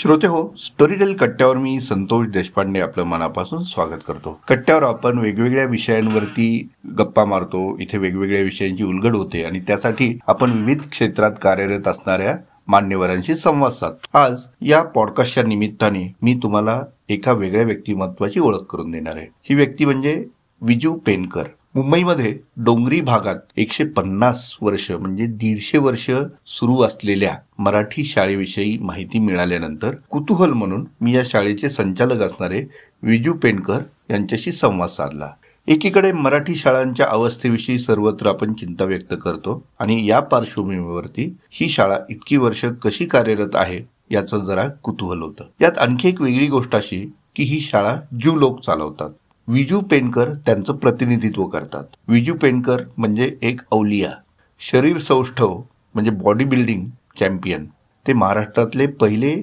श्रोते हो स्टोरीटेल कट्ट्यावर मी संतोष देशपांडे आपलं मनापासून स्वागत करतो. कट्ट्यावर आपण वेगवेगळ्या विषयांवरती गप्पा मारतो इथे वेगवेगळ्या विषयांची उलगड होते आणि त्यासाठी आपण विविध क्षेत्रात कार्यरत असणाऱ्या मान्यवरांशी संवाद साध आज या पॉडकास्टच्या निमित्ताने मी तुम्हाला एका वेगळ्या व्यक्तिमत्वाची ओळख करून देणार आहे. ही व्यक्ती म्हणजे विजू पेनकर. मुंबईमध्ये डोंगरी भागात एकशे पन्नास वर्ष म्हणजे दीडशे वर्ष सुरू असलेल्या मराठी शाळेविषयी माहिती मिळाल्यानंतर कुतूहल म्हणून मी या शाळेचे संचालक असणारे विजू पेनकर यांच्याशी संवाद साधला. एकीकडे मराठी शाळांच्या अवस्थेविषयी सर्वत्र आपण चिंता व्यक्त करतो आणि या पार्श्वभूमीवरती ही शाळा इतकी वर्ष कशी कार्यरत आहे याचं जरा कुतूहल होतं. यात आणखी एक वेगळी गोष्ट अशी की ही शाळा ज्यू लोक चालवतात. विजू पेनकर त्यांचं प्रतिनिधित्व करतात. विजू पेनकर म्हणजे एक अवलिया शरीर सौष्ठव म्हणजे बॉडी बिल्डिंग चॅम्पियन ते महाराष्ट्रातले पहिले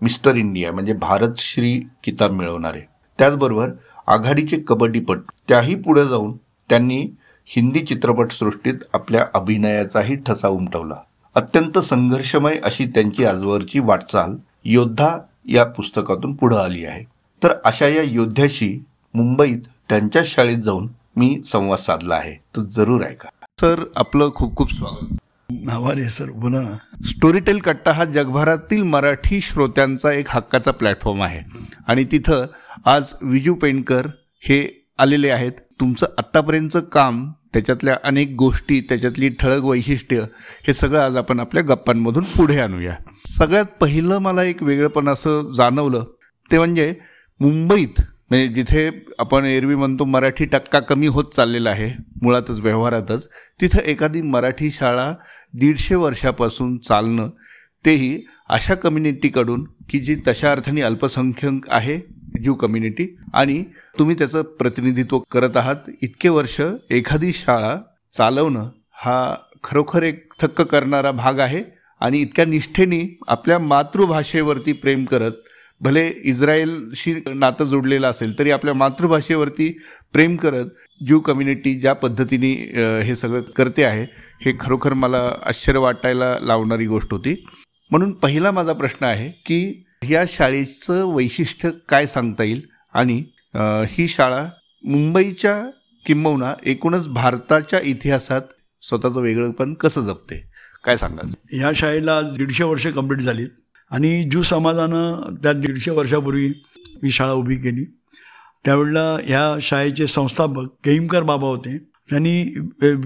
मिस्टर इंडिया म्हणजे भारत श्री किताब मिळवणारे. त्याचबरोबर आघाडीचे कबड्डीपट त्याही पुढे जाऊन त्यांनी हिंदी चित्रपटसृष्टीत आपल्या अभिनयाचाही ठसा उमटवला. अत्यंत संघर्षमय अशी त्यांची आजवरची वाटचाल योद्धा या पुस्तकातून पुढे आली आहे. तर अशा या योद्ध्याशी मुंबईत त्यांच्या शाळेत जाऊन मी संवाद साधला आहे. तर जरूर ऐका. सर आपलं खूप खूप स्वागत. आहे सर. बोला ना. स्टोरीटेल कट्टा हा जगभरातील मराठी श्रोत्यांचा एक हक्काचा प्लॅटफॉर्म आहे. आणि तिथं आज विजू पेंडकर हे आलेले आहेत. तुमचं आत्तापर्यंतचं काम त्याच्यातल्या अनेक गोष्टी त्याच्यातली ठळक वैशिष्ट्य हे सगळं आज आपण आपल्या गप्पांमधून पुढे आणूया. सगळ्यात पहिलं मला एक वेगळंपण असं जाणवलं. ते म्हणजे मुंबईत म्हणजे जिथे आपण एरवी म्हणतो मराठी टक्का कमी होत चाललेला आहे मुळातच व्यवहारातच तिथं एखादी मराठी शाळा दीडशे वर्षापासून चालणं तेही अशा कम्युनिटीकडून की जी तशा अर्थाने अल्पसंख्यक आहे ज्यू कम्युनिटी आणि तुम्ही त्याचं प्रतिनिधित्व करत आहात इतके वर्ष एखादी शाळा चालवणं हा खरोखर एक थक्क करणारा भाग आहे आणि इतक्या निष्ठेने आपल्या मातृभाषेवरती प्रेम करत भले इस्रायलशी नातं जोडलेलं असेल तरी आपल्या मातृभाषेवरती प्रेम करत ज्यू कम्युनिटी ज्या पद्धतीने हे सगळं करते आहे हे खरोखर मला आश्चर्य वाटायला लावणारी गोष्ट होती. म्हणून पहिला माझा प्रश्न आहे की या शाळेचं वैशिष्ट्य काय सांगता येईल? आणि ही शाळा मुंबईच्या किंबहुना एकूणच भारताच्या इतिहासात स्वतःचं वेगळंपण कसं जपते? काय सांगाल? या शाळेला दीडशे वर्ष कंप्लीट झाली. आणि ज्यू समाजानं त्या दीडशे वर्षापूर्वी ही शाळा उभी केली. त्यावेळेला ह्या शाळेचे संस्थापक केईमकर बाबा होते. त्यांनी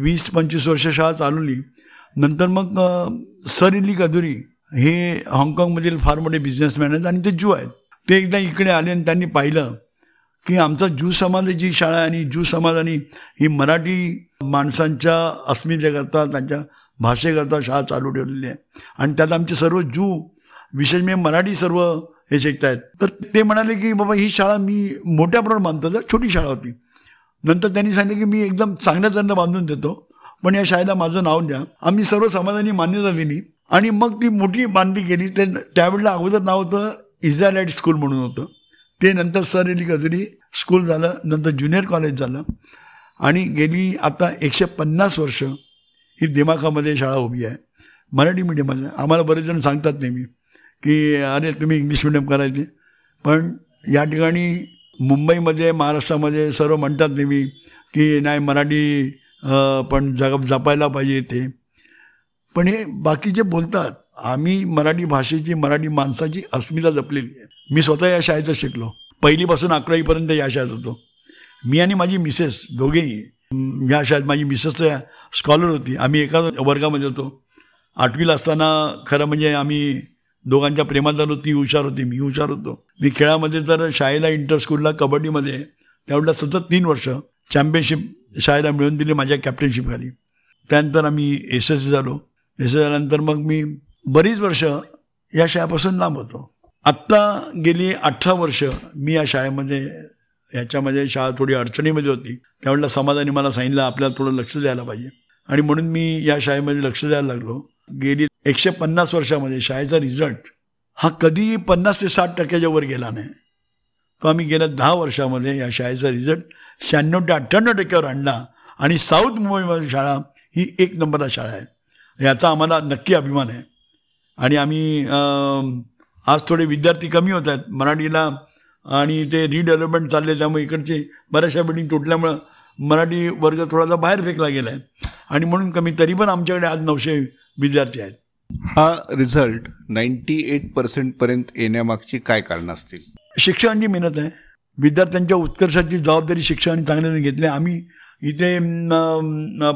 वीस पंचवीस वर्ष शाळा चालवली. नंतर मग सर इली कदुरी हे हाँगकाँगमधील फार मोठे बिझनेसमॅन आहेत आणि ते ज्यू आहेत. ते एकदा इकडे आले आणि त्यांनी पाहिलं की आमचा ज्यू समाजाची शाळा आहे आणि ज्यू समाजाने ही मराठी माणसांच्या अस्मितेकरता त्यांच्या भाषेकरता शाळा चालू ठेवलेली आहे. आणि त्यात आमचे सर्व ज्यू विशेष म्हणजे मराठी सर्व हे शिकतायत. तर ते म्हणाले की बाबा ही शाळा मी मोठ्या प्रमाणात बांधतो तर छोटी शाळा होती. नंतर त्यांनी सांगितलं की मी एकदम चांगल्या त्यांना बांधून देतो पण या शाळेला माझं नाव द्या. आम्ही सर्व समाजाने मान्यता दिली आणि मग ती मोठी बांधली गेली ते त्यावेळेला अगोदर नाव होतं इझरायलाइट स्कूल म्हणून होतं. ते नंतर सर एली कजरी स्कूल झालं नंतर ज्युनियर कॉलेज झालं आणि गेली आता एकशे पन्नास वर्ष ही दिमाखामध्ये शाळा उभी आहे. मराठी मीडियममध्ये आम्हाला बरेच जण सांगतात नेहमी की अरे तुम्ही इंग्लिश मिडियम करायचे. पण या ठिकाणी मुंबईमध्ये महाराष्ट्रामध्ये सर्व म्हणतात नेहमी की नाही मराठी पण जग जपायला पाहिजे ते पण हे बाकीचे बोलतात आम्ही मराठी भाषेची मराठी माणसाची अस्मिता जपलेली आहे. मी स्वतः या शाळेतच शिकलो. पहिलीपासून अकरावीपर्यंत या शाळेत होतो. मी आणि माझी मिसेस दोघेही या शाळेत माझी मिसेस तर स्कॉलर होती. आम्ही एका वर्गामध्ये होतो. आठवीला असताना खरं म्हणजे आम्ही दोघांच्या प्रेमात झालो ती हुशार होती मी हुशार होतो. मी खेळामध्ये तर शाळेला इंटर स्कूलला कबड्डीमध्ये. त्यावेळेला सतत तीन वर्ष चॅम्पियनशिप शाळेला मिळवून दिली माझ्या कॅप्टनशिप खाली त्यानंतर आम्ही एस एस झालो. एस एस झाल्यानंतर मग मी बरीच वर्ष या शाळेपासून लांब होतो. आत्ता गेली अठरा वर्ष मी या शाळेमध्ये याच्यामध्ये शाळा थोडी अडचणीमध्ये होती. त्यावेळेला समाजाने मला सांगितलं आपल्याला थोडं लक्ष द्यायला पाहिजे. आणि म्हणून मी या शाळेमध्ये लक्ष द्यायला लागलो. गेली एकशे पन्नास वर्षामध्ये शाळेचा रिझल्ट हा कधीही पन्नास ते साठ टक्क्याच्या वर गेला नाही. तो आम्ही गेल्या दहा वर्षामध्ये या शाळेचा रिझल्ट शहाण्णव ते अठ्ठ्याण्णव टक्क्यावर आणला आणि साऊथ मुंबईमध्ये शाळा ही एक नंबरला शाळा आहे. याचा आम्हाला नक्की अभिमान आहे. आणि आम्ही आज थोडे विद्यार्थी कमी होत आहेत. मराठीला आणि ते रिडेव्हलपमेंट चालले त्यामुळे इकडचे बऱ्याचशा बिल्डिंग तुटल्यामुळं मराठी वर्ग थोडासा बाहेर फेकला गेला आहे आणि म्हणून कमी तरी पण आमच्याकडे आज नऊशे विद्यार्थी आहेत. हा रिझल्ट नाईन्टी एट पर्सेंटपर्यंत येण्यामागची काय कारणं असतील? शिक्षकांची मेहनत आहे विद्यार्थ्यांच्या उत्कर्षाची जबाबदारी शिक्षकांनी चांगल्याने घेतली आम्ही इथे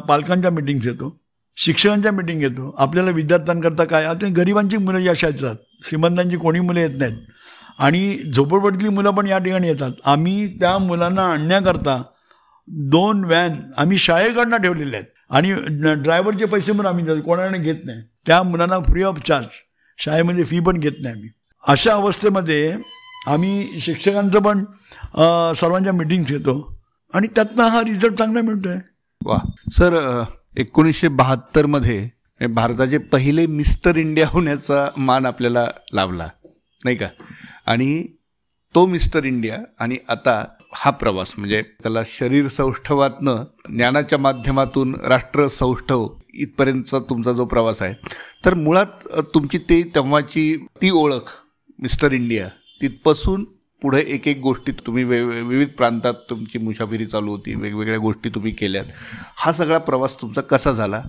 पालकांच्या मिटिंग्स येतो शिक्षकांच्या मिटिंग घेतो. आपल्याला विद्यार्थ्यांकरता काय? आता गरिबांची मुलं या शाळेत श्रीमंतांची कोणी मुलं येत नाहीत. आणि झोपडपट्टीतली मुलं पण या ठिकाणी येतात. आम्ही त्या मुलांना आणण्याकरता दोन व्हॅन आम्ही शाळेकडनं ठेवलेले आहेत. आणि ड्रायव्हरचे पैसे पण आम्ही देतो, कोणाने घेत नाही. त्या मुलांना फ्री ऑफ चार्ज शाळेमध्ये फी पण घेत नाही आम्ही. अशा अवस्थेमध्ये आम्ही शिक्षकांचं पण सर्वांच्या मिटिंग्स घेतो. आणि त्यातनं हा रिझल्ट चांगला मिळतो आहे वा. सर एकोणीसशे बहात्तरमध्ये भारताचे पहिले मिस्टर इंडिया होण्याचा मान आपल्याला लाभला. नाही का? आणि तो मिस्टर इंडिया आणि आता हा प्रवास म्हणजे त्याला शरीर सौष्ठवातनं ज्ञानाच्या माध्यमातून राष्ट्र सौष्ठव इथपर्यंतचा तुमचा जो प्रवास आहे. तर मुळात तुमची ते तेव्हाची ती ओळख मिस्टर इंडिया तिथपासून पुढे एक एक गोष्टी तुम्ही वे विविध प्रांतात तुमची मुसाफिरी चालू होती वेगवेगळ्या गोष्टी तुम्ही केल्यात. हा सगळा प्रवास तुमचा कसा झाला?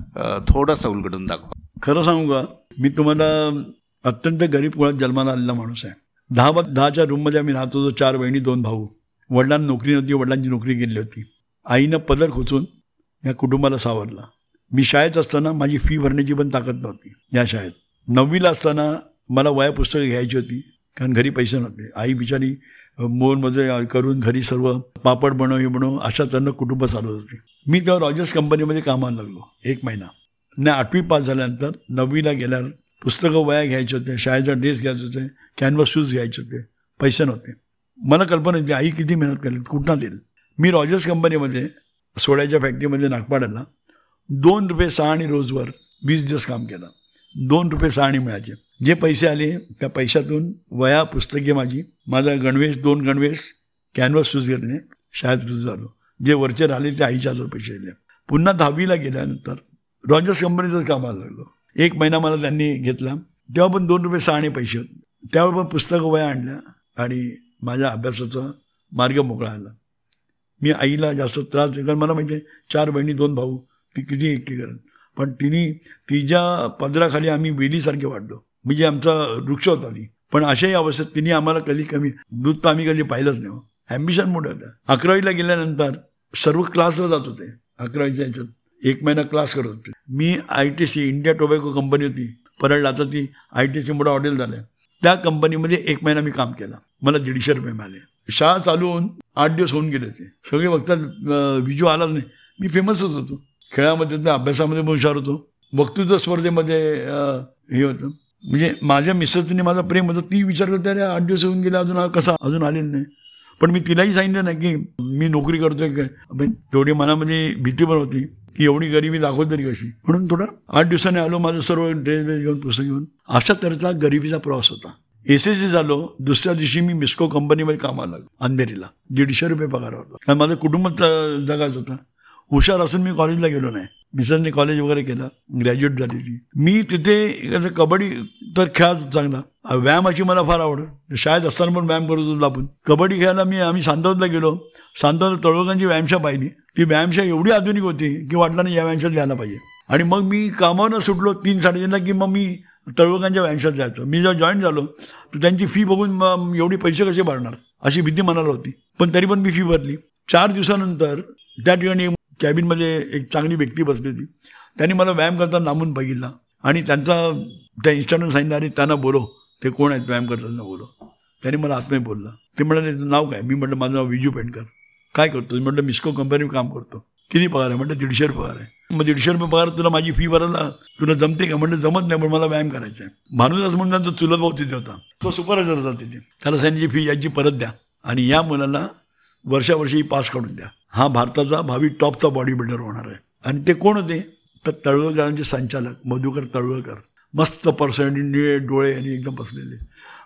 थोडासा उलगडून दाखवा. खरं सांगू का? मी तुम्हाला अत्यंत गरीब कुळात जन्माला आलेला माणूस आहे. दहा दहाच्या रूममध्ये आम्ही राहतो चार बहिणी दोन भाऊ. वडिलांना नोकरी नव्हती वडिलांची नोकरी गेली होती. आईनं पदर खोचून या कुटुंबाला सावरला. मी शाळेत असताना माझी फी भरण्याची पण ताकद नव्हती या शाळेत. नववीला असताना मला वया पुस्तकं घ्यायची होती कारण घरी पैसे नव्हते. आई बिचारी मोलमजुरी करून घरी सर्व पापड बनव हे बनव अशा त्यांना कुटुंब चालवत होते. मी तेव्हा रॉजर्स कंपनीमध्ये कामाला लागलो एक महिना. नाही आठवी पास झाल्यानंतर नववीला गेल्यावर पुस्तकं वया घ्यायचे होते शाळेचा ड्रेस घ्यायचे होते कॅनव्हास शूज घ्यायचे होते पैसे नव्हते. मला कल्पना होती आई किती मेहनत करेल कुठं देईल मी रॉजर्स कंपनीमध्ये सोड्याच्या फॅक्टरीमध्ये नागपाड्याला दोन रुपये सहा आणि रोजवर वीस दिवस काम केलं. दोन रुपये सहा आणि मिळायचे. जे पैसे आले त्या पैशातून वया पुस्तके माझी माझा गणवेश दोन गणवेश कॅनव्हास शूज घेतले शाळेत रुज झालो. जे वरचे राहिले ते आईच्या हातात पैसे दिले. पुन्हा दहावीला गेल्यानंतर रॉजर्स कंपनीचं कामाला लागलो. एक महिना मला त्यांनी घेतला. तेव्हा पण दोन रुपये सहा आणि पैसे होते. त्यावर पण पुस्तकं वया आणल्या आणि माझ्या अभ्यासाचा मार्ग मोकळा आला मी आईला जास्त त्रास कारण मला माहिती आहे चार बहिणी दोन भाऊ ती किती एकटी करेल पण तिने तिच्या पदराखाली आम्ही वेलीसारखे वाढलो. म्हणजे आमचा वृक्ष होता ती. पण अशाही अवस्थेत तिने आम्हाला कधी कमी दूध तर आम्ही कधी पाहिलंच नाही हो. ॲम्बिशन मोठं होतं. अकरावीला गेल्यानंतर सर्व क्लासला जात होते. अकरावीच्या ह्याच्यात एक महिना क्लास करत होते. मी I T C India tobacco company होती. परळला आता ती आय टी सी मोठं हॉटेल झालं त्या कंपनीमध्ये एक महिना मी काम केलं. मला दीडशे रुपये मिळाले. शाळा चालू होऊन आठ दिवस होऊन गेले होते सगळे बघतात विजू आलाच नाही. मी फेमसच होतो. खेळामध्ये तर अभ्यासामध्ये पण हुशार होतो. वक्तृत्व स्पर्धेमध्ये हे होतं. म्हणजे माझ्या मिसेसने माझा प्रेम होतं. ती विचार करते अरे आठ दिवस होऊन गेले अजून कसा? अजून आलेला नाही. पण मी तिलाही सांगितलं नाही की मी नोकरी करतोय काय. थोडी मनामध्ये म्हणजे भीती पण होती की एवढी गरिबी दाखवत तरी कशी? म्हणून थोडं आठ दिवसाने आलो माझं सर्व ड्रेस ब्रेस घेऊन पुस्तक घेऊन. अशा तऱ्हेचा गरिबीचा प्रवास होता. एस एस सी झालो दुसऱ्या दिवशी मी मिस्को कंपनीमध्ये कामाला लागलो अंधेरीला. दीडशे रुपये पगार होता. कारण माझं कुटुंब जगायचं होतं. हुशार असून मी कॉलेजला गेलो नाही. मिसरने कॉलेज वगैरे केलं ग्रॅज्युएट झाली ती मी तिथे कबड्डी तर खेळाच चांगला. व्यायामाची मला फार आवड शाळेत असताना पण व्यायाम करत होतो आपण. कबड्डी खेळायला मी आम्ही सांतवतला गेलो. सांतवत तळवगांची व्यायामशा पाहिली. ती व्यायामशा एवढी आधुनिक होती की वाटलं नाही या व्यायामशात घ्यायला पाहिजे. आणि मग मी कामावरनं सुटलो तीन साडेतीनला की मग मी तळवगांच्या व्यायामशात जायचो. मी जेव्हा जॉईन झालो तर त्यांची फी बघून मग एवढी पैसे कसे भरणार? अशी भीती मनाला होती. पण तरी पण मी फी भरली. चार दिवसानंतर त्या ठिकाणी कॅबिनमध्ये एक चांगली व्यक्ती बसली होती. त्यांनी मला व्यायाम करताना लांबून बघितला. आणि त्यांचा त्या इन्स्टंटनं सांगितलं आणि त्यांना बोलो ते कोण आहेत? व्यायाम करतात बोलो. त्याने मला आत्मही बोलला. ते म्हणाले "तुझं नाव काय? मी म्हटलं माझं नाव विजू पेंडकर. काय करतो म्हटलं मिस्को कंपनीवर काम करतो. किती पगार आहे? म्हटलं दीडशे रुपये पगार आहे. मग दीडशे रुपये पगार तुला माझी फी भरायला तुला जमते का? म्हणलं जमत नाही पण मला व्यायाम करायचा आहे. भानुदास म्हणून त्यांचा चुलत भाऊ तिथे होता. तो सुपरवायझर होता तिथे. त्याला सांगितली फी याची परत द्या. आणि या मुलाला वर्षावर्षी पास काढून द्या. हा भारताचा भावी टॉपचा बॉडी बिल्डर होणार आहे. आणि ते कोण होते? तर तळवळकरांचे संचालक मधुकर तळवळकर मस्त पर्सनॅलिटी डोळे आणि एकदम बसलेले.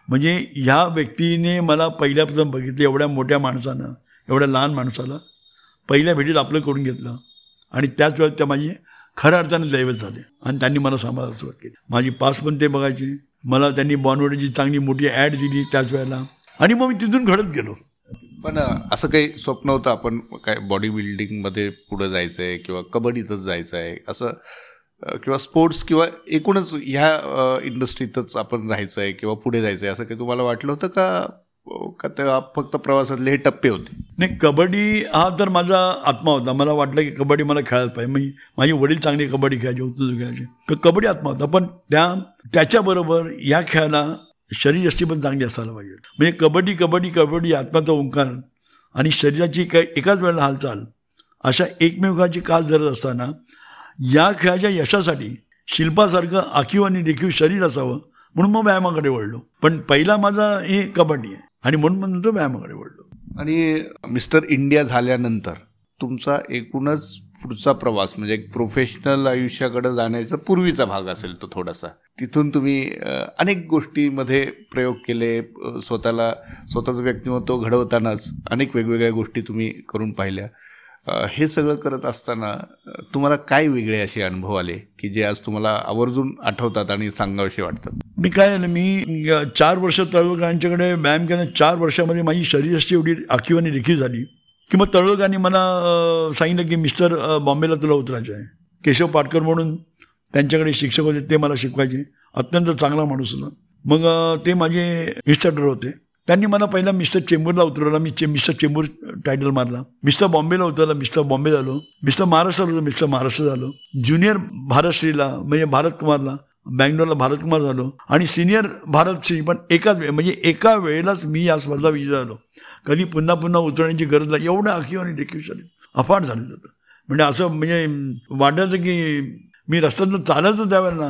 म्हणजे ह्या व्यक्तीने मला पहिल्यापासून बघितलं एवढ्या मोठ्या माणसानं एवढ्या लहान माणसाला पहिल्या भेटीत आपलं करून घेतलं. आणि त्याच वेळेस त्या माझी खऱ्या अर्थाने दैवत झाले. आणि त्यांनी मला सांभाळायला सुरुवात केली. माझी पास पण ते बघायचे. मला त्यांनी बॉनवडीची चांगली मोठी ॲड दिली त्याच वेळेला. आणि मग मी तिथून घडत गेलो. पण असं काही स्वप्न होतं आपण काय बॉडी बिल्डिंगमध्ये पुढे जायचं आहे किंवा कबड्डीतच जायचं आहे असं किंवा स्पोर्ट्स किंवा एकूणच ह्या इंडस्ट्रीतच आपण राहायचं आहे किंवा पुढे जायचं आहे असं काही तुम्हाला वाटलं होतं का? का ते फक्त प्रवासातले हे टप्पे होते? नाही कबड्डी हा तर माझा आत्मा होता. मला वाटलं की कबड्डी मला खेळायला पाहिजे. म्हणजे माझे वडील चांगले कबड्डी खेळायचे उत्तर खेळायचे. तर कबड्डी आत्मा होता. पण त्या त्याच्याबरोबर या खेळाला शरीरयष्टी पण चांगली असायला पाहिजे. म्हणजे कबड्डी कबड्डी कबड्डी आत्माचा ओंकार आणि शरीराची काही एकाच वेळेला हालचाल अशा एकमेकाची कास धरत असताना या खेळाच्या यशासाठी शिल्पासारखं आखीव आणि देखीव शरीर असावं म्हणून मग व्यायामाकडे वळलो. पण पहिला माझा हे कबड्डी आहे. आणि म्हणून म्हणून तो व्यायामाकडे वळलो. आणि मिस्टर इंडिया झाल्यानंतर तुमचा एकूणच पुढचा प्रवास म्हणजे एक प्रोफेशनल आयुष्याकडे जाण्याचा पूर्वीचा भाग असेल तो थोडासा. तिथून तुम्ही अनेक गोष्टीमध्ये प्रयोग केले स्वतःला स्वतःचं व्यक्तिमत्व घडवतानाच अनेक वेगवेगळ्या गोष्टी तुम्ही करून पाहिल्या. हे सगळं करत असताना तुम्हाला काय वेगळे असे अनुभव आले की जे आज तुम्हाला आवर्जून आठवतात आणि सांगावेसे वाटतात? मी काय झालं मी चार वर्ष तळवळकरांच्याकडे व्यायाम केल्या चार वर्षामध्ये माझी शरीराची एवढी आखीव आणि झाली की मग तळवळकरांनी मला सांगितलं की मिस्टर बॉम्बेला तुला उतरायचं आहे. केशव पाटकर म्हणून त्यांच्याकडे शिक्षक होते ते मला शिकवायचे. अत्यंत चांगला माणूस होता. मग ते माझे इन्स्ट्रक्टर होते. त्यांनी मला पहिला मिस्टर चेंबूरला उतरवला. मी चे मिस्टर चेंबूर टायटल मारला. मिस्टर बॉम्बेला उतरला मिस्टर बॉम्बे झालो. मिस्टर महाराष्ट्राला होतो मिस्टर महाराष्ट्र झालो. ज्युनियर भारतश्रीला म्हणजे भारत कुमारला बँगलोरला भारतकुमार झालो. आणि सिनियर भारतश्री पण एकाच वेळ म्हणजे एका वेळेलाच मी या स्पर्धा विजय झालो. कधी पुन्हा पुन्हा उतरण्याची गरज नाही. एवढं आखीव आणि डेक्युशन अफाट झालेलं होतं. म्हणजे असं म्हणजे वाटायचं की मी रस्त्यातनं चालायचं त्यावेळेला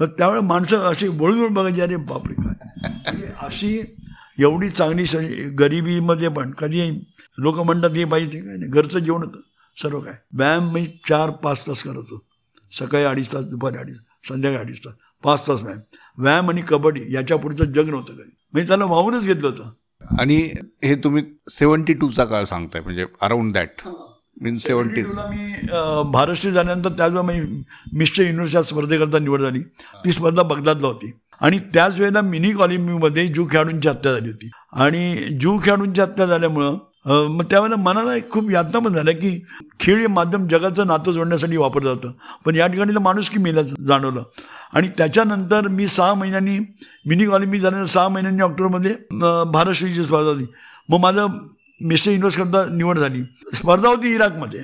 तर त्यावेळेला माणसं अशी वळून बघायची अरे बापरे काय? म्हणजे अशी एवढी चांगली गरिबीमध्ये पण कधी लोक म्हणतात हे पाहिजे ते काय नाही घरचं जेवण होतं सर्व काय. व्यायाम मी चार पाच तास करायचो सकाळी अडीच तास दुपारी अडीच संध्याकाळी अडीच तास पाच तास व्यायाम. व्यायाम आणि कबड्डी याच्या पुढचं जग नव्हतं कधी. म्हणजे त्याला वाहूनच घेतलं होतं. आणि हे तुम्ही सेवन्टी टूचा काळ सांगताय म्हणजे अराउंड दॅट मीन सेवन्टी मी भारतश्री झाल्यानंतर त्याचवेळेला मी मिस्टर युनिव्हर्सिटी स्पर्धेकरता निवड झाली. ती स्पर्धा बगदादला होती. आणि त्याच वेळेला मिनी कॉलिम्बीमध्ये जू खेळाडूंची हत्या झाली होती. आणि जू खेळाडूंची हत्या झाल्यामुळं मग त्यावेळेला मनाला एक खूप यातना पण झाल्या की खेळ हे माध्यम जगाचं नातं जोडण्यासाठी वापरलं जातं. पण या ठिकाणी माणूस की मेला जाणवलं. आणि त्याच्यानंतर मी सहा महिन्यांनी मिनी ऑलिम्पिक झाल्यानंतर सहा महिन्यांनी ऑक्टोबरमध्ये भारत श्रीची स्पर्धा होती मग माझं मिस्टर युनिव्हर्स करता निवड झाली. स्पर्धा होती इराकमध्ये.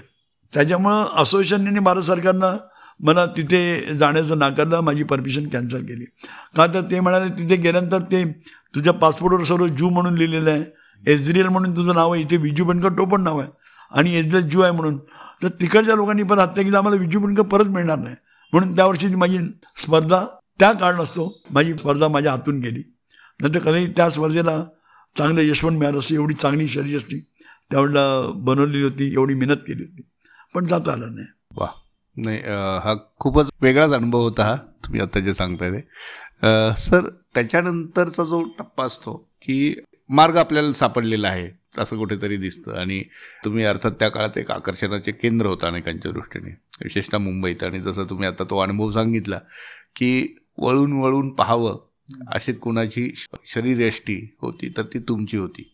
त्याच्यामुळं असोसिएशनने भारत सरकारनं मला तिथे जाण्याचं नाकारलं माझी परमिशन कॅन्सल केली. का तर ते म्हणाले तिथे गेल्यानंतर ते तुझ्या पासपोर्टवर सर्व जू म्हणून लिहिलेलं आहे. एजरियल म्हणून तुझं नाव आहे. इथे विजू बनकर तो पण नाव आहे. आणि एजरियल जू आहे म्हणून. तर तिकडच्या लोकांनी पण हत्या केली. आम्हाला विजू बनकर परत मिळणार नाही. म्हणून त्यावर्षी माझी स्पर्धा त्या कारणास्तव माझी स्पर्धा माझ्या हातून गेली. नंतर कधी त्या स्पर्धेला चांगलं यशवंत मिळालं असं एवढी चांगली शरीर असती. त्यावेळेला बनवलेली होती. एवढी मेहनत केली होती. पण जाता आलं नाही. वा. नाही हा खूपच वेगळाच अनुभव होता हा तुम्ही आता जे सांगताय ते. सर त्याच्यानंतरचा जो टप्पा असतो की मार्ग आपल्याला सापडलेला आहे असं कुठेतरी दिसतं आणि तुम्ही अर्थात त्या काळात एक आकर्षणाचे केंद्र होता अनेकांच्या दृष्टीने विशेषतः मुंबईत. आणि जसं तुम्ही आता तो अनुभव सांगितला की वळून वळून पाहावं अशी कुणाची शरीरयष्टी होती तर ती तुमची होती.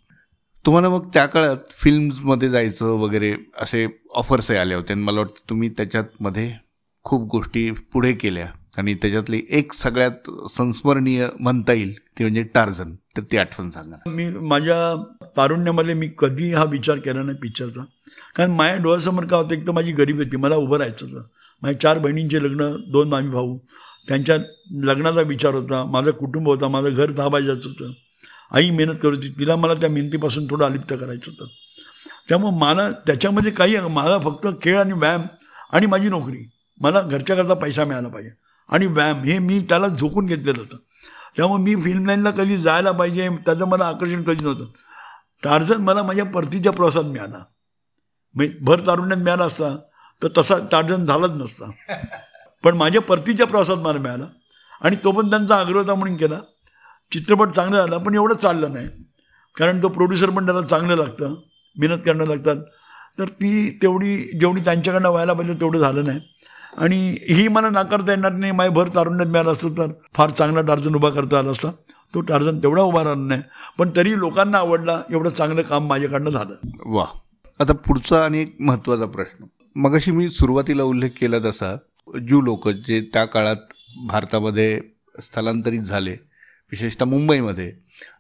तुम्हाला मग त्या काळात फिल्म्समध्ये जायचं वगैरे असे ऑफर्सही आल्या होत्या आणि मला वाटतं तुम्ही त्याच्यातमध्ये खूप गोष्टी पुढे केल्या. आणि त्याच्यातली एक सगळ्यात संस्मरणीय म्हणता येईल ती म्हणजे टार्झन तर ती आठवण सांगा मी माझ्या तारुण्यामध्ये मी कधी हा विचार केला नाही पिक्चरचा. कारण माझ्या डोळ्यासमोर का होतं एक तर माझी गरीब होती मला उभं राहायचं होतं. माझ्या चार बहिणींचे लग्न दोन मामी भाऊ. त्यांच्या लग्नाचा विचार होता माझं कुटुंब होता माझं घर दाबायचं होतं. आई मेहनत करत होती तिला मला त्या मेहनतीपासून थोडं अलिप्त करायचं होतं. त्यामुळं मला त्याच्यामध्ये काही मला फक्त खेळ आणि व्यायाम आणि माझी नोकरी. मला घरच्याकरता पैसा मिळाला पाहिजे. आणि व्यायाम हे मी त्याला झोकून घेतलेलं होतं. त्यामुळे मी फिल्म लाईनला कधी जायला पाहिजे त्याचं मला आकर्षण कधीच नव्हतं. टार्झन मला माझ्या परतीच्या प्रवासात मिळाला. म्हणजे भर तारुण्यात मिळाला असता तर तसा टार्झन झालाच नसता. पण माझ्या परतीच्या प्रवासात मला मिळाला. आणि तो पण त्यांचा आग्रह होता म्हणून केला. चित्रपट चांगला झाला पण एवढं चाललं नाही. कारण तो प्रोड्युसर पण त्याला चांगलं लागतं. मेहनत करणं लागतात. तर ती तेवढी जेवढी त्यांच्याकडनं व्हायला पाहिजे तेवढं झालं नाही. आणि ही मला नाकारता येणार नाही. माझ्या भर तारुण्यात मिळालं असतं तर फार चांगला टार्झन उभा करता आला असता. तो टार्झन तेवढा उभा राहिला नाही. पण तरी लोकांना आवडला एवढं चांगलं काम माझ्याकडनं झालं. वा. आता पुढचा आणि एक महत्त्वाचा प्रश्न. मगाशी मी सुरुवातीला उल्लेख केला तसा ज्यू लोक जे त्या काळात भारतामध्ये स्थलांतरित झाले विशेषतः मुंबईमध्ये.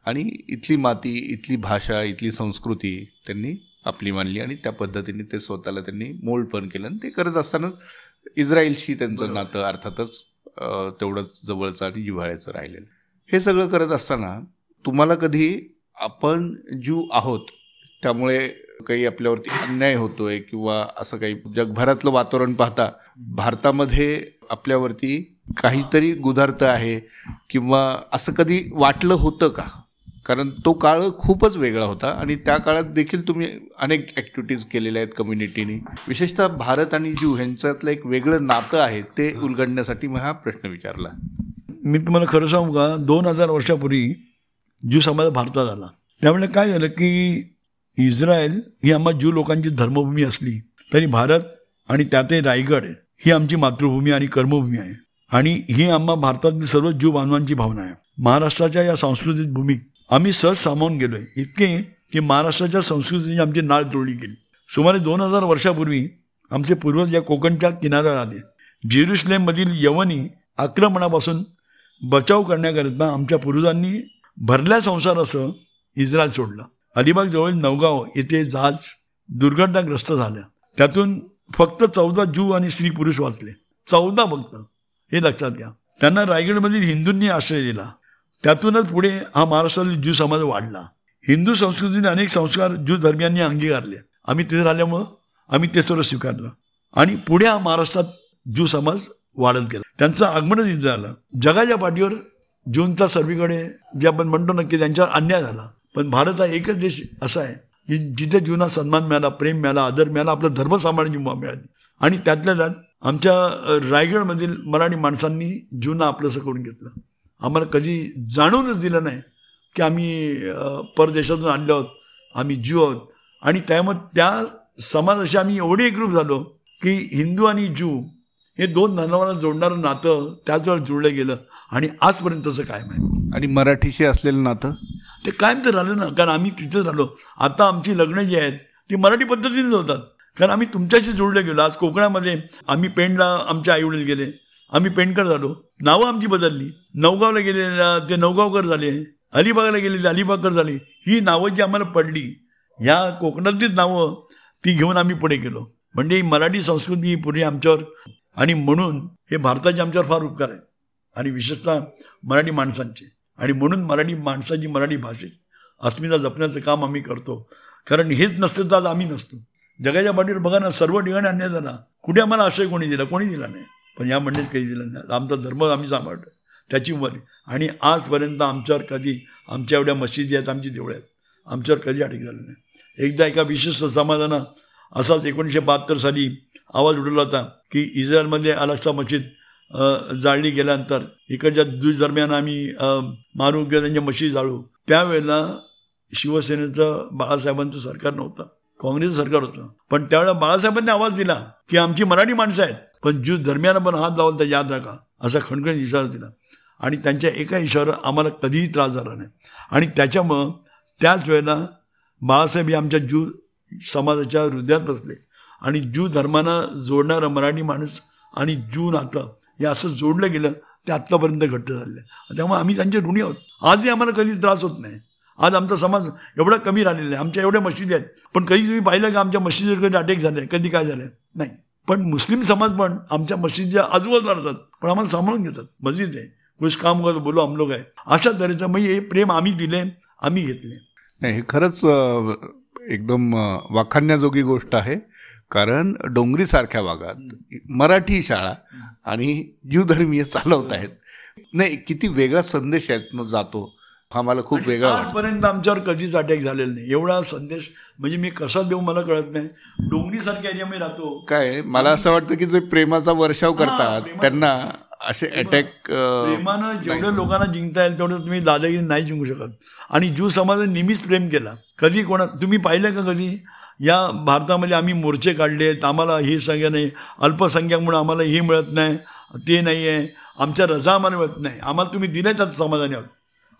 आणि इथली माती इथली भाषा इथली संस्कृती त्यांनी आपली मानली आणि त्या पद्धतीने ते स्वतःला त्यांनी मोल्ड पण केलं आणि ते करत असतानाच इस्रायलशी त्यांचं नातं अर्थातच तेवढंच जवळचं आणि जिव्हाळ्याचं राहिलेलं. हे सगळं करत असताना तुम्हाला कधी आपण ज्यू आहोत त्यामुळे काही आपल्यावरती अन्याय होतोय किंवा असं काही जगभरातलं वातावरण पाहता भारतामध्ये आपल्यावरती काहीतरी गुदार्थ आहे किंवा असं कधी वाटलं होतं का? कारण तो काळ खूपच वेगळा होता आणि त्या काळात देखील तुम्ही अनेक ॲक्टिव्हिटीज केलेल्या आहेत कम्युनिटीने विशेषतः भारत आणि ज्यू ह्यांच्यातलं एक वेगळं नातं आहे ते उलगडण्यासाठी मी हा प्रश्न विचारला. मी तुम्हाला खरं सांगू का? दोन हजार वर्षापूर्वी ज्यू समाज भारतात आला. त्यामुळे काय झालं की इस्रायल ही आम्हा ज्यू लोकांची धर्मभूमी असली तरी भारत आणि त्यातही रायगड ही आमची मातृभूमी आणि कर्मभूमी आहे. आणि ही आम्हा भारतातील सर्व जीव बांधवांची भावना आहे. महाराष्ट्राच्या या सांस्कृतिक भूमीत आम्ही सहज सामावून गेलोय. इतके की महाराष्ट्राच्या संस्कृतीची आमची नाळ जोडली गेली. सुमारे दोन हजार वर्षापूर्वी आमचे पूर्वज या कोकणच्या किनाऱ्यावर आले. जेरुसलेममधील यवनी आक्रमणापासून बचाव करण्याकरिता आमच्या पूर्वजांनी भरल्या संसारासह इस्रायल सोडला. अलिबाग जवळ नवगाव येथे जहाज दुर्घटनाग्रस्त झाल्या. त्यातून फक्त चौदा जू आणि स्त्री पुरुष वाचले. चौदा फक्त. हे लक्षात घ्या. त्यांना रायगडमधील हिंदूंनी आश्रय दिला. त्यातूनच पुढे हा महाराष्ट्रातील ज्यू समाज वाढला. हिंदू संस्कृतीने अनेक संस्कार ज्यू धर्मियांनी अंगीकारले. आम्ही तिथे राहिल्यामुळं आम्ही ते सर्व स्वीकारलं. आणि पुढे हा महाराष्ट्रात ज्यू समाज वाढत गेला. त्यांचं आगमनच इथं झालं. जगाच्या पाठीवर जूनचा सर्वीकडे जे आपण म्हणतो ना की त्यांच्यावर अन्याय झाला. पण भारत हा एकच देश असा आहे. जिथे जीवनात सन्मान मिळाला प्रेम मिळाला आदर मिळाला आपला धर्म सांभाळण्याची मुभा मिळाली. आणि त्यातल्या त्यात आमच्या रायगडमधील मराठी माणसांनी जीवना आपलंसं करून घेतलं. आम्हाला कधी जाणूनच दिलं नाही की आम्ही परदेशातून आणलो आहोत आम्ही ज्यू आहोत. आणि त्यामुळे त्या समाजाशी आम्ही एवढे एकरूप झालो की हिंदू आणि ज्यू हे दोन धर्माला जोडणारं नातं त्याच वेळेला जुळलं गेलं. आणि आजपर्यंत तसं कायम आहे आणि मराठीशी असलेलं नातं? ते कायम तर राहिलं ना कारण आम्ही तिथेच राहिलो. आता आमची लग्न जी आहेत ती मराठी पद्धतीनेच होतात. कारण आम्ही तुमच्याशी जोडले गेलो. आज कोकणामध्ये आम्ही पेंडला आमच्या आईवडील गेले. आम्ही पेंडकर झालो. नावं आमची बदलली. नवगावला गेलेल्या ते नवगावकर झाले. अलिबागला गेलेले अलिबागकर झाले. ही नावं जी आम्हाला पडली ह्या कोकणातलीच नावं ती घेऊन आम्ही पुढे गेलो. म्हणजे ही मराठी संस्कृती पुढे आमच्यावर आणि म्हणून हे भारताचे आमच्यावर फार उपकार आहेत. आणि विशेषतः मराठी माणसांचे. आणि म्हणून मराठी माणसाची मराठी भाषेत अस्मिता जपण्याचं काम आम्ही करतो. कारण हेच नसते तर आज आम्ही नसतो. जगाच्या पाठीवर बघा ना सर्व ठिकाणी अन्याय झाला. कुठे आम्हाला आशय कोणी दिला? कोणी दिला नाही. पण या मंडळीत काही दिलं नाही. आमचा धर्म आम्ही सांभाळतो त्याची वर आणि आजपर्यंत आमच्यावर कधी आमच्या एवढ्या मशिदी आहेत आमची देवळ्या आहेत. आमच्यावर कधी अटक झाली नाही. एकदा एका विशिष्ट समाजानं असाच एकोणीसशे बहात्तर साली आवाज उडवला होता की इस्रायलमध्ये अलाक्सा मशीद जाळली गेल्यानंतर इकडच्या द्विज दरम्यान आम्ही मारू किंवा त्यांच्या मशी जाळू. त्यावेळेला शिवसेनेचं बाळासाहेबांचं सरकार नव्हतं. काँग्रेसचं सरकार होतं. पण त्यावेळेला बाळासाहेबांनी आवाज दिला की आमची मराठी माणसं आहेत पण ज्यू धर्मियानं पण हात लावून तर याद राखा असा खणखणीत इशारा दिला. आणि त्यांच्या एका इशारा आम्हाला कधीही त्रास झाला नाही. आणि त्याच्यामुळं त्याच वेळेला बाळासाहेब हे आमच्या ज्यू समाजाच्या हृदयात बसले. आणि ज्यू धर्मानं जोडणारं मराठी माणूस आणि ज्यू नातं हे असं जोडलं गेलं ते आत्तापर्यंत घट्ट झालेलं आहे. त्यामुळे आम्ही त्यांचे ऋणी आहोत. आजही आम्हाला कधीच त्रास होत नाही. आज आमचा समाज एवढा कमी राहिलेला आहे. आमच्या एवढ्या मशिदी आहेत. पण कधी तुम्ही पाहिलं का आमच्या मशिदीवर कधी अटॅक झाले कधी काय झालं नाही. पण मुस्लिम समाज पण आमच्या मशिदीच्या आजूबाजूला राहतात. पण आम्हाला सांभाळून घेतात. मस्जिद आहे. कुछ काम करतो बोलो हम लोक आहे. अशा तऱ्हेचं म्हणजे हे प्रेम आम्ही दिले आम्ही घेतले नाही हे खरंच एकदम वाखाण्याजोगी वाखाणण्याजोगी गोष्ट आहे. कारण डोंगरीसारख्या भागात मराठी शाळा आणि ज्यू धर्मीय चालवत आहेत नाही किती वेगळा संदेश यातनं जातो. हा मला खूप वेगळा. आजपर्यंत आमच्यावर कधीच अटॅक झालेला नाही. एवढा संदेश म्हणजे मी कसा देऊ मला कळत नाही. डोंगरीसारख्या एरियामध्ये राहतो. काय मला असं वाटतं की जे प्रेमाचा वर्षाव करतात त्यांना असे अटॅक प्रेमानं जेवढं लोकांना जिंकता येईल तेवढं तुम्ही दादागिरी नाही जिंकू शकत. आणि ज्यू समाजाने नेहमीच प्रेम केला. कधी कोणा तुम्ही पाहिलं का कधी? या भारतामध्ये आम्ही मोर्चे काढले आहेत. आम्हाला हे सगळं नाही. अल्पसंख्याक म्हणून आम्हाला हे मिळत नाही. ते नाही आहे. आमच्या रजा आम्हाला मिळत नाही. आम्हाला तुम्ही दिले त्यात समाधानी आहोत.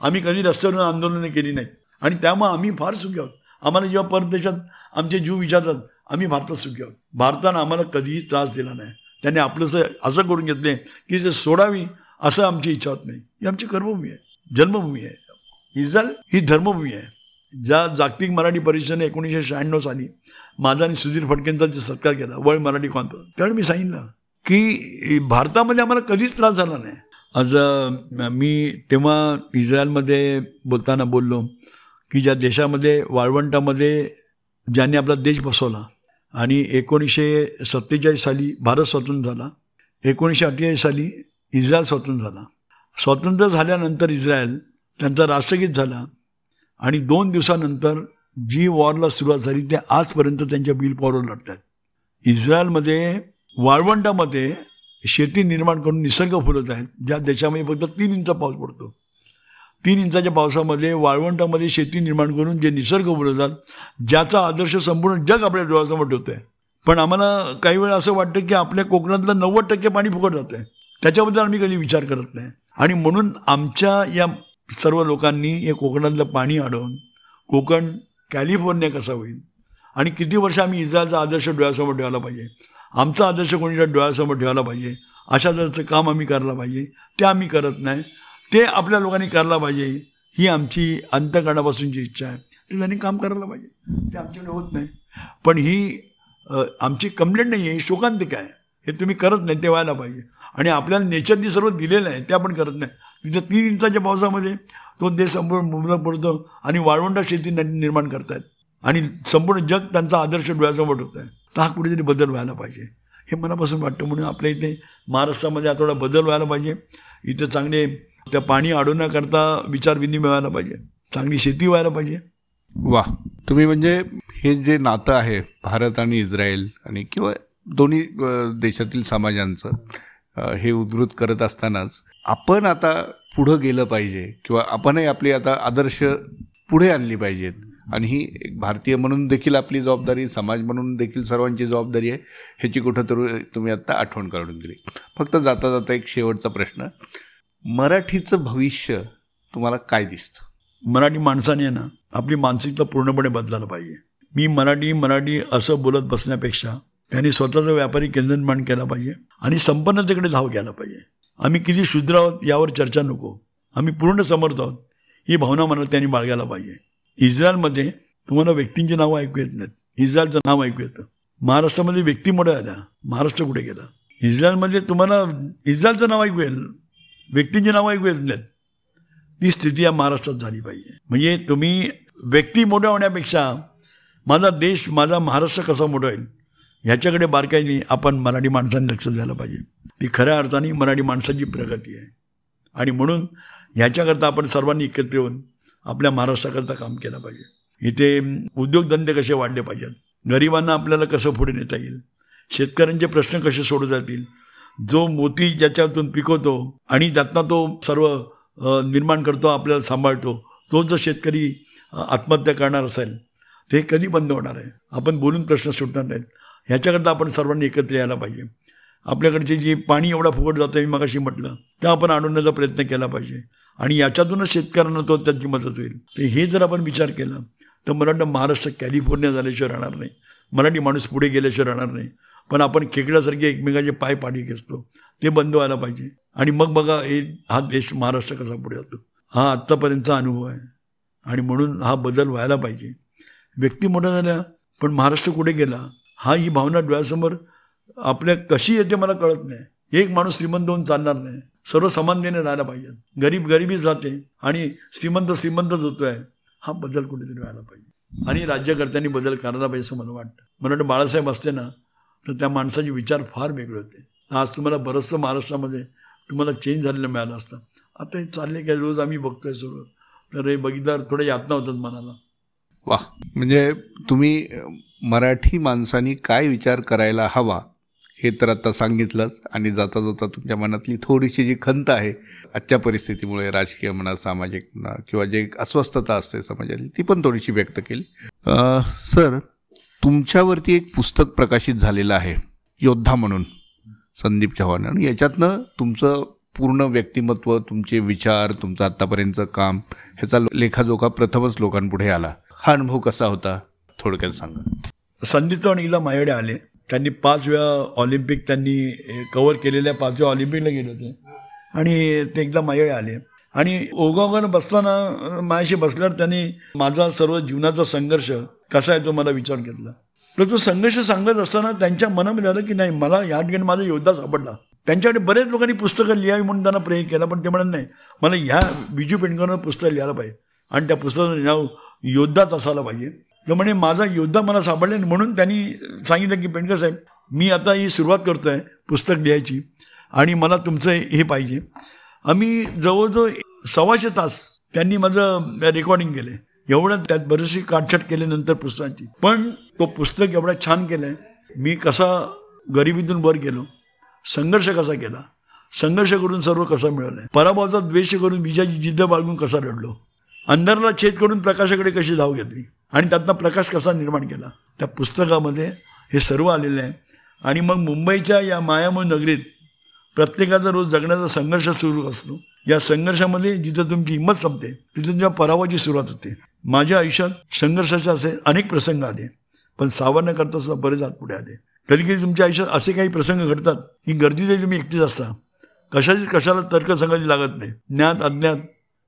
आम्ही कधी रस्त्यावरून आंदोलनं केली नाहीत आणि त्यामुळे आम्ही फार सुखी आहोत. आम्हाला जेव्हा परदेशात आमचे जीव विचारतात आम्ही भारतात सुखी आहोत. भारतानं आम्हाला कधीही त्रास दिला नाही. त्याने आपलंसं असं करून घेतले की ते सोडावी असं आमची इच्छा होत नाही. ही आमची कर्मभूमी आहे. जन्मभूमी आहे. इस्रायल ही धर्मभूमी आहे. ज्या जागतिक मराठी परिषदेने एकोणीसशे शहाण्णव साली माझा आणि सुधीर फडकेंचा जे सत्कार केला वर्ल्ड मराठी कॉन्फरन्स त्यावेळी मी सांगितलं की भारतामध्ये आम्हाला कधीच त्रास झाला नाही. आज मी तेव्हा इस्रायलमध्ये बोलताना बोललो की ज्या देशामध्ये वाळवंटामध्ये ज्यांनी आपला देश बसवला आणि एकोणीसशे सत्तेचाळीस साली भारत स्वतंत्र झाला एकोणीसशे अठ्ठेचाळीस साली इस्रायल स्वतंत्र झाला. स्वातंत्र्य झाल्यानंतर इस्रायल त्यांचा राष्ट्रगीत झाला. आणि दोन दिवसानंतर जी वॉरला सुरुवात झाली ते आजपर्यंत त्यांच्या बिल पॉवरवर लढतात इस्रायलमध्ये वाळवंटामध्ये शेती निर्माण करून निसर्ग फुलत आहेत ज्या देशामध्ये फक्त तीन इंचा पाऊस पडतो. तीन इंचाच्या पावसामध्ये वाळवंटामध्ये शेती निर्माण करून जे निसर्ग फुलतात ज्याचा आदर्श संपूर्ण जग आपल्या डोळ्यासमोर ठेवतं आहे पण आम्हाला काही वेळा असं वाटतं की आपल्या कोकणातलं नव्वद टक्के पाणी फुकट जातं आहे त्याच्याबद्दल आम्ही कधी विचार करत नाही. आणि म्हणून आमच्या या सर्व लोकांनी हे कोकणातलं पाणी अडवून कोकण कॅलिफोर्निया कसा होईल? आणि किती वर्ष आम्ही इस्रायलचा आदर्श डोळ्यासमोर ठेवायला पाहिजे? आमचा आदर्श कोणीच्या डोळ्यासमोर ठेवायला पाहिजे? अशा तऱ्हेचं काम आम्ही करायला पाहिजे? ते आम्ही करत नाही. ते आपल्या लोकांनी करायला पाहिजे ही आमची अंतकरणापासूनची इच्छा आहे. ते त्यांनी काम करायला पाहिजे. ते आमच्याकडे होत नाही. पण ही आमची कंप्लेंट नाही आहे ही शोकांतिका आहे. हे तुम्ही करत नाही ते व्हायला पाहिजे. आणि आपल्याला नेचरनी सर्व दिलेलं आहे ते आपण करत नाही. तिथं तीन इंचाच्या पावसामध्ये तो देश संपूर्ण मुबलक पडतो आणि वाळवंटा शेती न- निर्माण करतायत. आणि संपूर्ण जग त्यांचा आदर्श डोळ्यासमोर ठेवत आहे तर हा कुठेतरी बदल व्हायला पाहिजे. हे मनापासून वाटतं. म्हणून आपल्या इथे महाराष्ट्रामध्ये हा थोडा बदल व्हायला पाहिजे. इथं चांगले त्या पाणी अडवण्याकरता विचारविनिमय व्हायला पाहिजे. चांगली शेती व्हायला पाहिजे. वा तुम्ही म्हणजे हे जे नातं आहे भारत आणि इस्रायल आणि किंवा दोन्ही देशातील समाजांचं हे उद्धृत करत असतानाच आपण आता पुढं गेलं पाहिजे किंवा आपणही आपली आता आदर्श पुढे आणली पाहिजेत. आणि ही एक भारतीय म्हणून देखील आपली जबाबदारी समाज म्हणून देखील सर्वांची जबाबदारी आहे ह्याची कुठंतरी तुम्ही आत्ता आठवण काढून दिली. फक्त जाता जाता एक शेवटचा प्रश्न. मराठीचं भविष्य तुम्हाला काय दिसतं? मराठी माणसाने ना आपली मानसिकता पूर्णपणे बदलायला पाहिजे. मी मराठी मराठी असं बोलत बसण्यापेक्षा त्यांनी स्वतःचं व्यापारी केंद्र निर्माण केला पाहिजे आणि संपन्नतेकडे धाव घ्यायला पाहिजे. आम्ही किती शुद्र आहोत यावर चर्चा नको. आम्ही पूर्ण समर्थ आहोत. ही भावना मनात त्यांनी बाळगायला पाहिजे. इस्रायलमध्ये तुम्हाला व्यक्तींची नावं ऐकू येत नाहीत. इस्रायलचं नाव ऐकू येतं. महाराष्ट्रामध्ये व्यक्ती मोठ्या आल्या महाराष्ट्र कुठे गेला? इस्रायलमध्ये तुम्हाला इस्रायलचं नाव ऐकू येईल व्यक्तींची नावं ऐकू येत नाहीत. ती स्थिती या महाराष्ट्रात झाली पाहिजे. म्हणजे तुम्ही व्यक्ती मोठ्या होण्यापेक्षा माझा देश माझा महाराष्ट्र कसा मोठा होईल? ह्याच्याकडे बारकाईने आपण मराठी माणसांनी लक्ष द्यायला पाहिजे. ती खऱ्या अर्थाने मराठी माणसाची प्रगती आहे. आणि म्हणून ह्याच्याकरता आपण सर्वांनी एकत्र येऊन आपल्या महाराष्ट्राकरता काम केलं पाहिजे. इथे उद्योगधंदे कसे वाढले पाहिजेत? गरिबांना आपल्याला कसं पुढे नेता येईल? शेतकऱ्यांचे प्रश्न कसे सोडवता येतील जो मोती ज्याच्यातून पिकवतो आणि त्यातनं तो सर्व निर्माण करतो आपल्याला सांभाळतो तो जर शेतकरी आत्महत्या करणार असेल ते कधी बंद होणार आहे? आपण बोलून प्रश्न सुटणार नाहीत. ह्याच्याकरता आपण सर्वांनी एकत्र यायला पाहिजे. आपल्याकडचे जे पाणी एवढा फुकट जातं मी मगाशी म्हटलं त्या आपण आणण्याचा प्रयत्न केला पाहिजे. आणि याच्यातूनच शेतकऱ्यांना तो त्याची मदत होईल. तर हे जर आपण विचार केला तर मला वाटतं महाराष्ट्र कॅलिफोर्निया झाल्याशिवाय राहणार नाही. मराठी माणूस पुढे गेल्याशिवाय राहणार नाही. पण आपण खेकड्यासारखे एकमेकाचे पाय पाणी घेतो. ते बंद व्हायला पाहिजे. आणि मग बघा हे हा देश महाराष्ट्र कसा पुढे जातो. हा आत्तापर्यंतचा अनुभव आहे. आणि म्हणून हा बदल व्हायला पाहिजे. व्यक्ती मोठ्या झाल्या पण महाराष्ट्र कुठे गेला? हा ही भावना डोळ्यासमोर आपल्या कशी येते मला कळत नाही. एक माणूस श्रीमंत होऊन चालणार नाही. सर्व समानतेने राहायला पाहिजे. गरीब गरिबीच राहते आणि श्रीमंत श्रीमंतच होतो आहे हा बदल कुठेतरी व्हायला पाहिजे. आणि राज्यकर्त्यांनी बदल करायला पाहिजे असं मला वाटतं. मला वाटतं बाळासाहेब असते ना तर त्या माणसाचे विचार फार वेगळे होते. आज तुम्हाला बरंचसं महाराष्ट्रामध्ये तुम्हाला चेंज झालेलं मिळालं असतं. आता हे चालले काय रोज आम्ही बघतोय सर्व तर हे बघितल्यावर थोड्या यातना होतात मनाला. वा म्हणजे तुम्ही मराठी माणसांनी काय विचार करायला हवा हे तर आता सांगितलंच आणि जाता जाता तुमच्या मनातली थोडीशी जी खंत आहे आजच्या परिस्थितीमुळे राजकीय म्हणा सामाजिक म्हणा किंवा जे एक अस्वस्थता असते समाजातली ती पण थोडीशी व्यक्त केली. सर तुमच्यावरती एक पुस्तक प्रकाशित झालेलं आहे योद्धा म्हणून संदीप चव्हाण. आणि याच्यातनं तुमचं पूर्ण व्यक्तिमत्व तुमचे विचार तुमचं आत्तापर्यंतचं काम ह्याचा लेखाजोखा प्रथमच लोकांपुढे आला. हा अनुभव कसा होता? थोडक्यात सांगा. संदीप चौणीला एकदा माझ्याकडे आले. त्यांनी पाच वेळा ऑलिम्पिक त्यांनी कव्हर केलेल्या पाच वेळा ऑलिम्पिकला गेले होते. आणि ते एकदा माझ्याकडे आले. आणि ओगावगानं बसताना मायाशी माझ्याशी बसल्यावर त्यांनी माझा सर्व जीवनाचा संघर्ष कसा आहे तो मला विचार घेतला. तर तो संघर्ष सांगत असताना त्यांच्या मनामध्ये आलं की नाही मला या ठिकाणी माझा योद्धा सापडला. त्यांच्याकडे बरेच लोकांनी पुस्तकं लिहावी म्हणून त्यांना प्रेम केला पण ते म्हणत नाही मला ह्या बिजू पेंडकरनं पुस्तक लिहायला पाहिजे. आणि त्या पुस्तकाचं नाव योद्धाच असायला पाहिजे. तर म्हणे माझा योद्धा मला सापडले म्हणून त्यांनी सांगितलं की पेंडकर साहेब मी आता ही सुरुवात करतो आहे पुस्तक लिहायची आणि मला तुमचं हे पाहिजे. आम्ही जवळजवळ सव्वाशे तास त्यांनी माझं रेकॉर्डिंग केलं एवढं त्यात बरेचशी काटछाट केल्यानंतर पुस्तकांची. पण तो पुस्तक एवढा छान केलं आहे मी कसा गरिबीतून वर गेलो संघर्ष कसा केला संघर्ष करून सर्व कसा कसं आहे पराभवाचा द्वेष करून विजयाची जिद्द बाळगून कसा रडलो अंधाराला छेद करून प्रकाशाकडे कशी धाव घेतली? आणि त्यातनं प्रकाश कसा निर्माण केला? त्या पुस्तकामध्ये हे सर्व आलेलं आहे. आणि मग मुंबईच्या या मायामय नगरीत प्रत्येकाचा रोज जगण्याचा संघर्ष सुरू असतो. या संघर्षामध्ये जिथं तुमची हिंमत संपते तिथं तुमच्या पराभवाची सुरुवात होते. माझ्या आयुष्यात संघर्षाचे असे अनेक प्रसंग आले पण सावरणं करता सुद्धा बरेच हात पुढे आले. कधी कधी तुमच्या आयुष्यात असे काही प्रसंग घडतात की गर्दीत तुम्ही एकटीच असता. कशाचीच कशाला तर्कसंगती लागत नाही. ज्ञात अज्ञात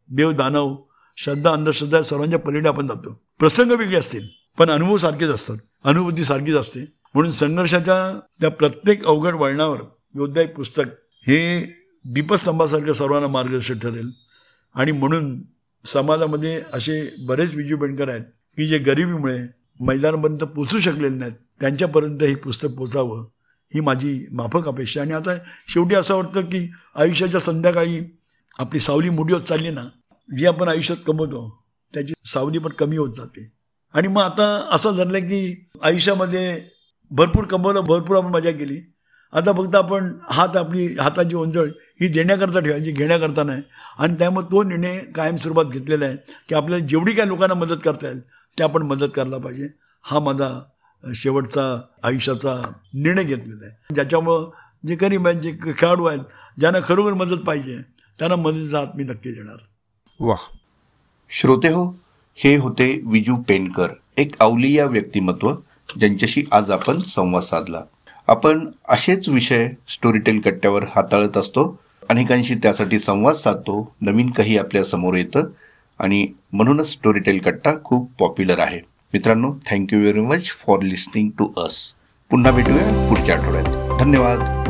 देव दानव श्रद्धा अंधश्रद्धा सर्वांच्या पलीकडे आपण जातो. प्रसंग वेगळे असतील पण अनुभव सारखेच असतात अनुभूती सारखीच असते. म्हणून संघर्षाच्या त्या प्रत्येक अवघड वळणावर योद्धा एक पुस्तक हे दीपस्तंभासारखं सर्वांना मार्गदर्शक ठरेल. आणि म्हणून समाजामध्ये असे बरेच विजू पेंडकर आहेत की जे गरिबीमुळे मैदानापर्यंत पोचू शकलेले नाहीत. त्यांच्यापर्यंत हे पुस्तक पोचावं ही माझी माफक अपेक्षा आणि आता शेवटी असं वाटतं की आयुष्याच्या संध्याकाळी आपली सावली मोठी होत चालली ना जी आपण आयुष्यात कमवतो त्याची सावली पण कमी होत जाते. आणि मग आता असं झालं की आयुष्यामध्ये भरपूर कमवलं भरपूर आपण मजा केली. आता फक्त आपण हात आपली हाताची ओंजळ ही देण्याकरता ठेवायची घेण्याकरता नाही. आणि त्यामुळे तो निर्णय कायमस्वरूपात घेतलेला आहे की आपल्याला जेवढी काय लोकांना मदत करता येईल ते आपण मदत करायला पाहिजे. हा माझा शेवटचा आयुष्याचा निर्णय घेतलेला आहे. ज्याच्यामुळं जे गरीब आहेत जे खेळाडू आहेत ज्यांना खरोखर मदत पाहिजे त्यांना मदतीचा हात मी नक्की देणार. वा श्रोते हो हे होते विजू पेनकर एक अवलिया व्यक्तिमत्व ज्यांच्याशी आज आपण संवाद साधला. आपण असेच विषय स्टोरीटेल कट्ट्यावर हाताळत असतो अनेकांशी त्यासाठी संवाद साधतो नवीन काही आपल्यासमोर येतं आणि म्हणूनच स्टोरीटेल कट्टा खूप पॉप्युलर आहे. मित्रांनो thank you very much for listening to us पुन्हा भेटूया पुढच्या आठवड्यात. धन्यवाद.